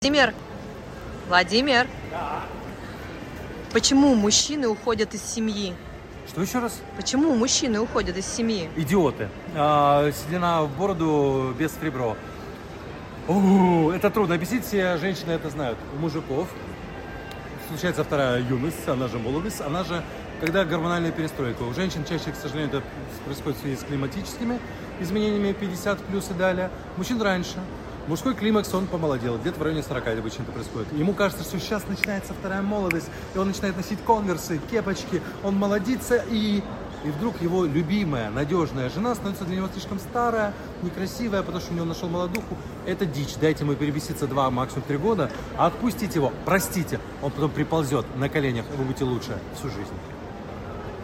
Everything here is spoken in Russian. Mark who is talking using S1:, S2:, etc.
S1: Владимир, Владимир, почему мужчины уходят из семьи?
S2: Что еще раз?
S1: Почему мужчины уходят из семьи?
S2: Идиоты. А, седина в бороду без ребро. О, это трудно объяснить, все женщины это знают. У мужиков случается вторая юность, она же молодость, она же когда гормональная перестройка. У женщин чаще, к сожалению, это происходит в связи с климатическими изменениями 50 плюс и далее. Мужчин раньше. Мужской климакс, он помолодел, где-то в районе 40 обычно это происходит. Ему кажется, что сейчас начинается вторая молодость, и он начинает носить конверсы, кепочки, он молодится, и, и вдруг его любимая, надежная жена становится для него слишком старая, некрасивая, потому что у него нашел молодуху. Это дичь, дайте ему перебеситься два, максимум три года, а отпустите его, простите, он потом приползет на коленях, вы будете лучше всю жизнь.